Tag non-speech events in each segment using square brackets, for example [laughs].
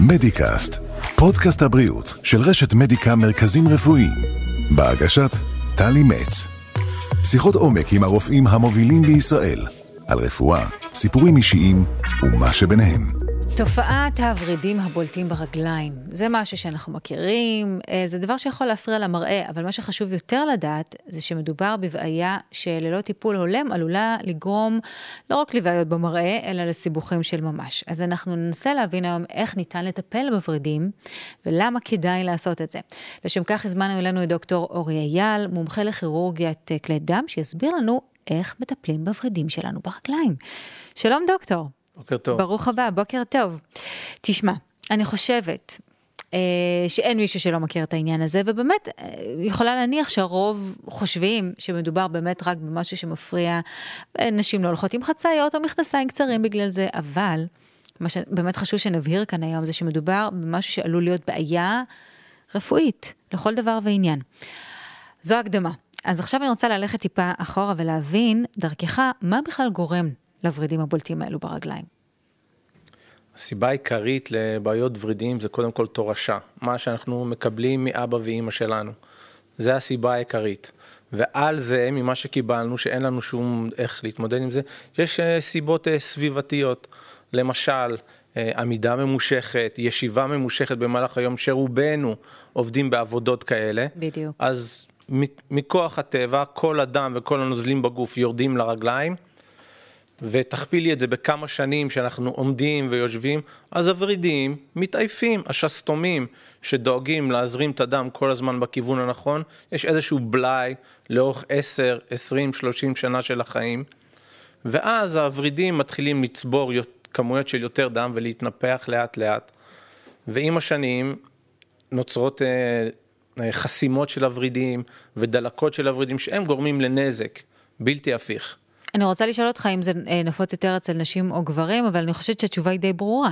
מדיקאסט, פודקאסט הבריאות של רשת מדיקה מרכזים רפואיים, בהגשת טלי מצ. שיחות עומק עם הרופאים המובילים בישראל, על רפואה, סיפורים אישיים ומה שביניהם. תופעת הוורידים הבולטים ברגליים, זה משהו שאנחנו מכירים, אה, זה דבר שיכול להפריע למראה, אבל מה שחשוב יותר לדעת, זה שמדובר בבעיה שללא טיפול הולם עלולה לגרום לא רק לבעיות במראה, אלא לסיבוכים של ממש. אז אנחנו ננסה להבין היום איך ניתן לטפל בוורידים, ולמה כדאי לעשות את זה. לשם כך הזמנו אלינו את דוקטור אורי אייל, מומחה לכירורגיית אה, כלי דם, שיסביר לנו איך מטפלים בוורידים שלנו ברגליים. שלום דוקטור. בוקר טוב. ברוך הבא, בוקר טוב. תשמע, אני חושבת אה, שאין מישהו שלא מכיר את העניין הזה, ובאמת, אה, יכולה להניח שהרוב חושבים שמדובר באמת רק במשהו שמפריע, אה, נשים לא הולכות עם חצאיות או מכנסיים קצרים בגלל זה, אבל מה שבאמת חשוב שנבהיר כאן היום זה שמדובר במשהו שעלול להיות בעיה רפואית לכל דבר ועניין. זו הקדמה. אז עכשיו אני רוצה ללכת טיפה אחורה ולהבין דרכך מה בכלל גורם לוורידים הבולטים האלו ברגליים? הסיבה העיקרית לבעיות ורידים זה קודם כל תורשה, מה שאנחנו מקבלים מאבא ואימא שלנו. זה הסיבה העיקרית. ועל זה, ממה שקיבלנו, שאין לנו שום איך להתמודד עם זה, יש אה, סיבות אה, סביבתיות. למשל, אה, עמידה ממושכת, ישיבה ממושכת במהלך היום, שרובנו עובדים בעבודות כאלה. בדיוק. אז מכוח הטבע, כל הדם וכל הנוזלים בגוף יורדים לרגליים. ותכפילי את זה בכמה שנים שאנחנו עומדים ויושבים, אז הוורידים מתעייפים, השסתומים שדואגים להזרים את הדם כל הזמן בכיוון הנכון, יש איזשהו בלאי לאורך 10, 20, 30 שנה של החיים, ואז הוורידים מתחילים לצבור כמויות של יותר דם ולהתנפח לאט לאט, ועם השנים נוצרות אה, חסימות של הוורידים ודלקות של הוורידים שהם גורמים לנזק בלתי הפיך. אני רוצה לשאול אותך אם זה אה, נפוץ יותר אצל נשים או גברים, אבל אני חושבת שהתשובה היא די ברורה.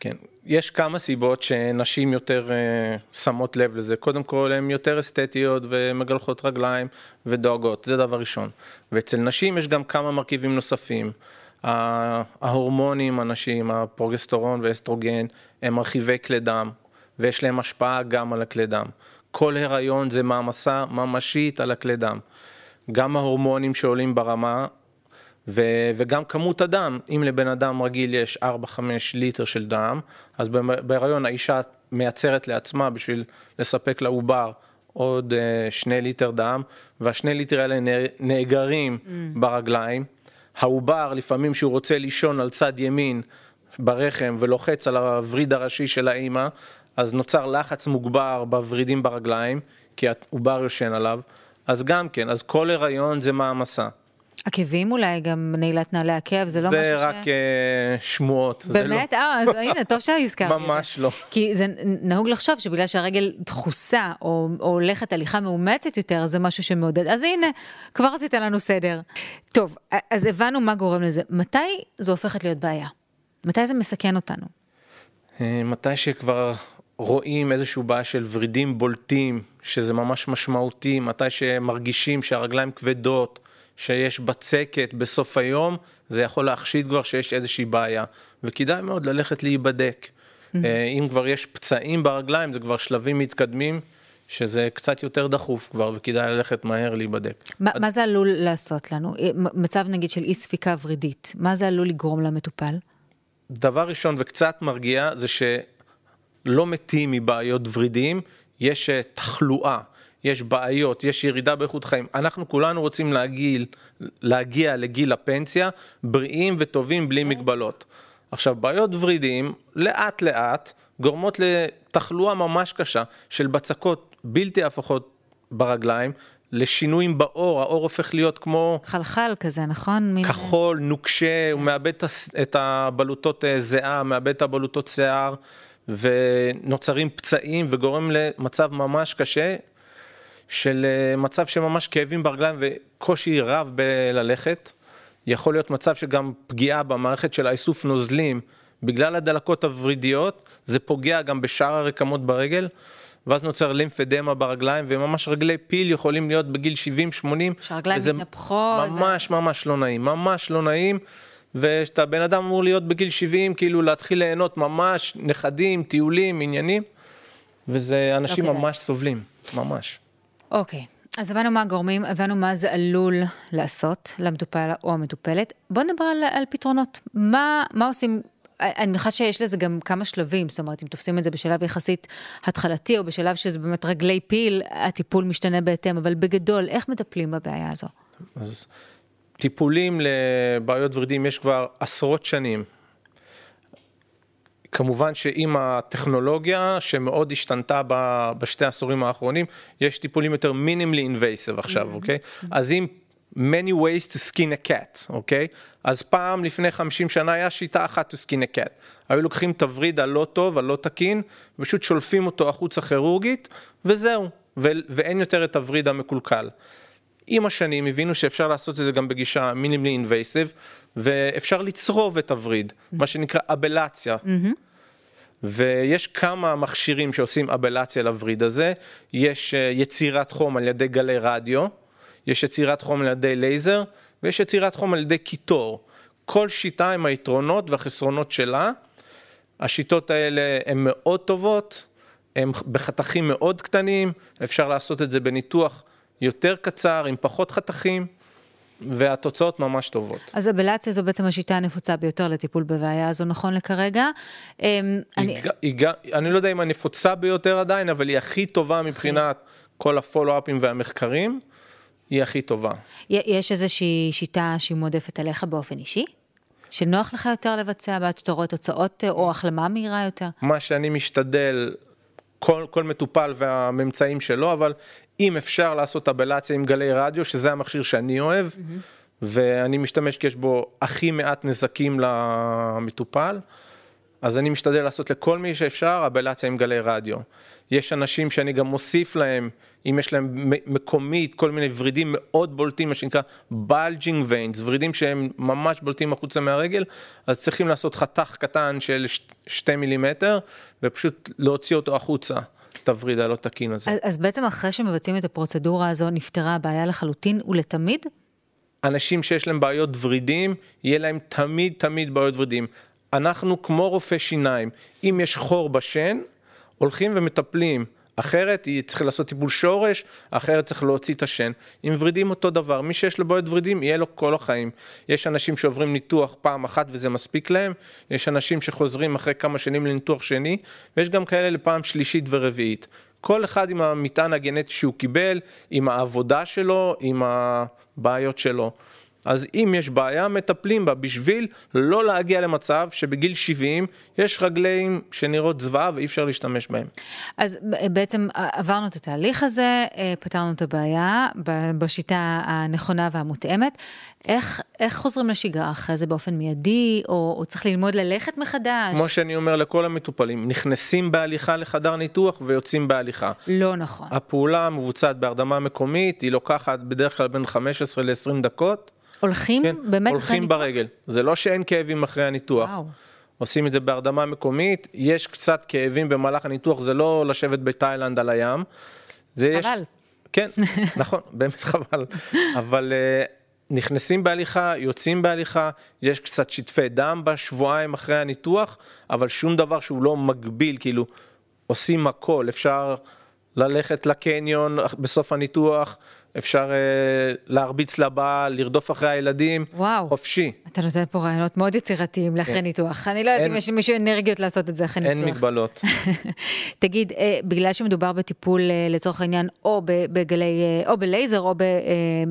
כן, יש כמה סיבות שנשים יותר uh, שמות לב לזה. קודם כל, הן יותר אסתטיות ומגלחות רגליים ודואגות, זה דבר ראשון. ואצל נשים יש גם כמה מרכיבים נוספים. ההורמונים הנשים, הפרוגסטורון ואסטרוגן, הם מרחיבי כלי דם, ויש להם השפעה גם על הכלי דם. כל הריון זה מעמסה ממשית על הכלי דם. גם ההורמונים שעולים ברמה ו- וגם כמות הדם, אם לבן אדם רגיל יש 4-5 ליטר של דם, אז בהיריון האישה מייצרת לעצמה בשביל לספק לעובר עוד uh, שני ליטר דם, והשני ליטר האלה נאגרים mm. ברגליים. העובר, לפעמים שהוא רוצה לישון על צד ימין ברחם ולוחץ על הווריד הראשי של האימא, אז נוצר לחץ מוגבר בוורידים ברגליים, כי העובר יושן עליו. אז גם כן, אז כל הריון זה מעמסה. עקבים אולי, גם נעילת נעלי עקב, זה לא זה משהו ש... זה רק uh, שמועות. באמת? לא... אה, אז הנה, טוב שהזכרתי. ממש לא. כי זה נהוג לחשוב שבגלל שהרגל דחוסה, או, או הולכת הליכה מאומצת יותר, זה משהו שמעודד. אז הנה, כבר עשית לנו סדר. טוב, אז הבנו מה גורם לזה. מתי זו הופכת להיות בעיה? מתי זה מסכן אותנו? אה, מתי שכבר רואים איזשהו בעיה של ורידים בולטים, שזה ממש משמעותי, מתי שמרגישים שהרגליים כבדות, שיש בצקת בסוף היום, זה יכול להחשיד כבר שיש איזושהי בעיה, וכדאי מאוד ללכת להיבדק. Mm-hmm. אם כבר יש פצעים ברגליים, זה כבר שלבים מתקדמים, שזה קצת יותר דחוף כבר, וכדאי ללכת מהר להיבדק. ما, עד... מה זה עלול לעשות לנו? אה, מצב נגיד של אי ספיקה ורידית, מה זה עלול לגרום למטופל? דבר ראשון וקצת מרגיע, זה שלא מתים מבעיות ורידים, יש אה, תחלואה. יש בעיות, יש ירידה באיכות חיים. אנחנו כולנו רוצים להגיל, להגיע לגיל הפנסיה בריאים וטובים בלי מגבלות. עכשיו, בעיות ורידים לאט לאט גורמות לתחלואה ממש קשה של בצקות בלתי הפכות ברגליים, לשינויים בעור, העור הופך להיות כמו... חלחל כזה, נכון? כחול, נוקשה, הוא מאבד את הבלוטות אה, זיעה, מאבד את הבלוטות שיער, ונוצרים פצעים וגורם למצב ממש קשה, של אה, מצב שממש כאבים ברגליים וקושי רב בללכת. יכול להיות מצב שגם פגיעה במערכת של האיסוף נוזלים בגלל הדלקות הוורידיות, זה פוגע גם בשאר הרקמות ברגל, ואז נוצר לימפדמה ברגליים, וממש רגלי פיל יכולים להיות בגיל 70-80. שהרגליים מתנפחות. ממש ממש לא נעים, ממש לא נעים. ושאתה בן אדם אמור להיות בגיל 70, כאילו להתחיל ליהנות ממש, נכדים, טיולים, עניינים, וזה, אנשים לא ממש סובלים, ממש. אוקיי, אז הבנו מה הגורמים, הבנו מה זה עלול לעשות למטופל או המטופלת. בואו נדבר על, על פתרונות. מה, מה עושים אני מניחה שיש לזה גם כמה שלבים, זאת אומרת, אם תופסים את זה בשלב יחסית התחלתי, או בשלב שזה באמת רגלי פיל, הטיפול משתנה בהתאם, אבל בגדול, איך מטפלים בבעיה הזו? אז טיפולים לבעיות ורידים יש כבר עשרות שנים. כמובן שעם הטכנולוגיה שמאוד השתנתה בשתי העשורים האחרונים, יש טיפולים יותר מינימלי אינבייסיב עכשיו, mm-hmm. אוקיי? Mm-hmm. אז אם many ways to skin a cat, אוקיי? אז פעם לפני 50 שנה היה שיטה אחת to skin a cat. היו לוקחים את הווריד הלא טוב, הלא תקין, ופשוט שולפים אותו החוצה כירורגית, וזהו, ו- ואין יותר את הווריד המקולקל. עם השנים הבינו שאפשר לעשות את זה גם בגישה minimally invasive, ואפשר לצרוב את הווריד, mm-hmm. מה שנקרא אבלציה. Mm-hmm. ויש כמה מכשירים שעושים אבלציה לווריד הזה, יש אה, יצירת חום על ידי גלי רדיו, יש יצירת חום על ידי לייזר, ויש יצירת חום על ידי קיטור. כל שיטה עם היתרונות והחסרונות שלה. השיטות האלה הן מאוד טובות, הן בחתכים מאוד קטנים, אפשר לעשות את זה בניתוח יותר קצר, עם פחות חתכים. והתוצאות ממש טובות. אז אבלציה זו בעצם השיטה הנפוצה ביותר לטיפול בבעיה הזו נכון לכרגע. אמ, אני... היא, אני לא יודע אם הנפוצה ביותר עדיין, אבל היא הכי טובה מבחינת כל הפולו-אפים והמחקרים. היא הכי טובה. יש איזושהי שיטה שהיא מועדפת עליך באופן אישי? שנוח לך יותר לבצע בעד שאתה רואה תוצאות אה, או החלמה מהירה יותר? מה שאני משתדל, כל, כל מטופל והממצאים שלו, אבל אם אפשר לעשות אבלציה עם גלי רדיו, שזה המכשיר שאני אוהב, mm-hmm. ואני משתמש כי יש בו הכי מעט נזקים למטופל, אז אני משתדל לעשות לכל מי שאפשר אבלציה עם גלי רדיו. יש אנשים שאני גם מוסיף להם, אם יש להם מקומית, כל מיני ורידים מאוד בולטים, מה שנקרא bulging veins, ורידים שהם ממש בולטים החוצה מהרגל, אז צריכים לעשות חתך קטן של שתי מילימטר, ופשוט להוציא אותו החוצה. את הווריד הלא תקין הזה. אז, אז בעצם אחרי שמבצעים את הפרוצדורה הזו, נפתרה הבעיה לחלוטין ולתמיד? אנשים שיש להם בעיות ורידים, יהיה להם תמיד תמיד בעיות ורידים. אנחנו כמו רופא שיניים, אם יש חור בשן, הולכים ומטפלים. אחרת היא צריכה לעשות טיפול שורש, אחרת צריך להוציא את השן. עם ורידים אותו דבר, מי שיש לו בעיות ורידים יהיה לו כל החיים. יש אנשים שעוברים ניתוח פעם אחת וזה מספיק להם, יש אנשים שחוזרים אחרי כמה שנים לניתוח שני, ויש גם כאלה לפעם שלישית ורביעית. כל אחד עם המטען הגנטי שהוא קיבל, עם העבודה שלו, עם הבעיות שלו. אז אם יש בעיה, מטפלים בה בשביל לא להגיע למצב שבגיל 70 יש רגליים שנראות זוועה ואי אפשר להשתמש בהם. אז בעצם עברנו את התהליך הזה, אה, פתרנו את הבעיה בשיטה הנכונה והמותאמת. איך, איך חוזרים לשגרה אחרי זה באופן מיידי, או, או צריך ללמוד ללכת מחדש? כמו שאני אומר לכל המטופלים, נכנסים בהליכה לחדר ניתוח ויוצאים בהליכה. לא נכון. הפעולה מבוצעת בהרדמה מקומית, היא לוקחת בדרך כלל בין 15 ל-20 דקות. הולכים כן, באמת אחרי הולכים ברגל. זה לא שאין כאבים אחרי הניתוח. וואו. עושים את זה בהרדמה מקומית, יש קצת כאבים במהלך הניתוח, זה לא לשבת בתאילנד על הים. זה חבל. יש... כן, [laughs] נכון, באמת חבל. אבל uh, נכנסים בהליכה, יוצאים בהליכה, יש קצת שטפי דם בשבועיים אחרי הניתוח, אבל שום דבר שהוא לא מגביל, כאילו, עושים הכל, אפשר ללכת לקניון בסוף הניתוח, אפשר uh, להרביץ לבעל, לרדוף אחרי הילדים, וואו, חופשי. אתה נותן פה רעיונות מאוד יצירתיים לאחרי כן. ניתוח. אני לא יודעת אם יש למישהו אנרגיות לעשות את זה אחרי ניתוח. אין מגבלות. [laughs] תגיד, uh, בגלל שמדובר בטיפול uh, לצורך העניין, או בגלי, uh, או בלייזר, או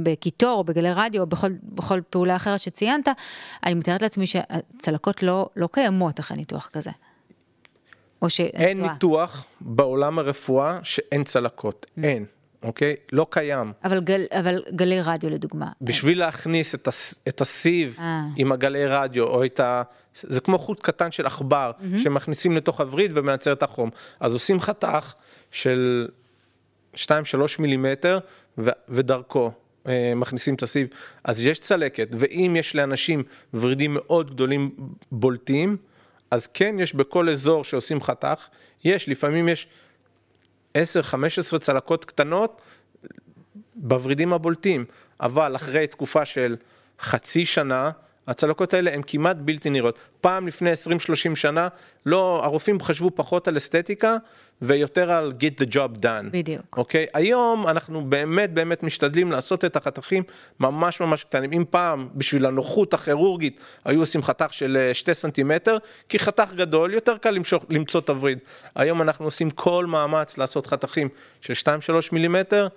בקיטור, או בגלי רדיו, או בכל, בכל פעולה אחרת שציינת, אני מתארת לעצמי שהצלקות לא, לא קיימות אחרי ניתוח כזה. או ש... אין ניתוח בעולם הרפואה שאין צלקות, mm. אין. אוקיי? לא קיים. אבל, גל, אבל גלי רדיו לדוגמה. בשביל להכניס את, הס, את הסיב 아. אה. עם הגלי רדיו, או את ה... זה כמו חוט קטן של עכבר, mm-hmm. שמכניסים לתוך הווריד ומייצר את החום. אז עושים חתך של 2-3 מילימטר, ו, ודרכו אה, מכניסים את הסיב. אז יש צלקת, ואם יש לאנשים ורידים מאוד גדולים בולטים, אז כן יש בכל אזור שעושים חתך, יש, לפעמים יש 10-15 צלקות קטנות בוורידים הבולטים, אבל אחרי תקופה של חצי שנה, הצלקות האלה הן כמעט בלתי נראות. פעם לפני 20-30 שנה, לא, הרופאים חשבו פחות על אסתטיקה ויותר על get the job done. בדיוק. אוקיי? היום אנחנו באמת באמת משתדלים לעשות את החתכים ממש ממש קטנים. אם פעם בשביל הנוחות הכירורגית היו עושים חתך של 2 אה, סנטימטר, כי חתך גדול יותר קל למשוך, למצוא תווריד. היום אנחנו עושים כל מאמץ לעשות חתכים של 2-3 מילימטר.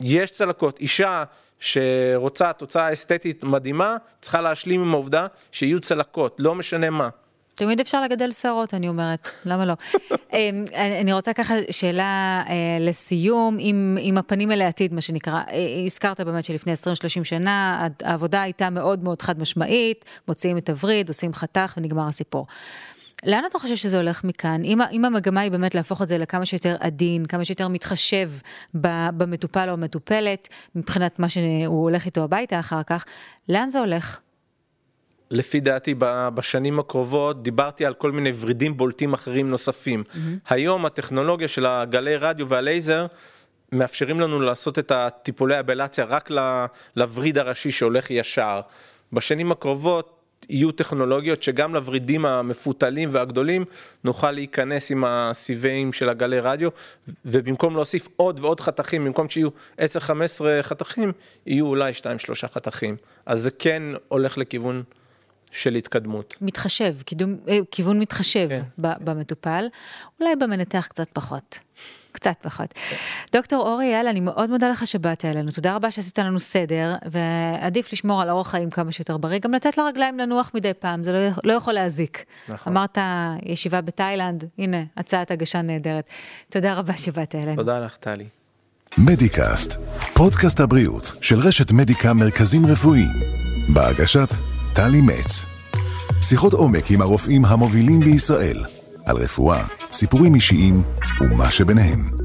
יש צלקות, אישה שרוצה תוצאה אסתטית מדהימה, צריכה להשלים עם העובדה שיהיו צלקות, לא משנה מה. תמיד אפשר לגדל שערות, אני אומרת, למה לא? [laughs] אמ, אני רוצה ככה שאלה אה, לסיום, עם, עם הפנים אל העתיד, מה שנקרא. אה, הזכרת באמת שלפני 20-30 שנה, העבודה הייתה מאוד מאוד חד משמעית, מוציאים את הווריד, עושים חתך ונגמר הסיפור. לאן אתה חושב שזה הולך מכאן? אם, אם המגמה היא באמת להפוך את זה לכמה שיותר עדין, כמה שיותר מתחשב במטופל או המטופלת, מבחינת מה שהוא הולך איתו הביתה אחר כך, לאן זה הולך? לפי דעתי בשנים הקרובות דיברתי על כל מיני ורידים בולטים אחרים נוספים. Mm-hmm. היום הטכנולוגיה של הגלי רדיו והלייזר מאפשרים לנו לעשות את הטיפולי אבלציה רק לווריד הראשי שהולך ישר. בשנים הקרובות יהיו טכנולוגיות שגם לוורידים המפותלים והגדולים נוכל להיכנס עם הסיבים של הגלי רדיו ובמקום להוסיף עוד ועוד חתכים, במקום שיהיו 10-15 חתכים, יהיו אולי 2-3 חתכים. אז זה כן הולך לכיוון של התקדמות. מתחשב, קידום, אה, כיוון מתחשב כן. במטופל, אולי במנתח קצת פחות. קצת פחות. דוקטור אורי יאללה, אני מאוד מודה לך שבאת אלינו, תודה רבה שעשית לנו סדר, ועדיף לשמור על אורח חיים כמה שיותר בריא, גם לתת לרגליים לנוח מדי פעם, זה לא, לא יכול להזיק. נכון. אמרת ישיבה בתאילנד, הנה, הצעת הגשה נהדרת. תודה רבה שבאת אלינו. תודה לך, טלי. מדיקאסט, פודקאסט הבריאות של רשת מדיקה מרכזים רפואיים, בהגשת טלי מצ. שיחות עומק עם הרופאים המובילים בישראל, על רפואה, סיפורים אישיים ומה שביניהם.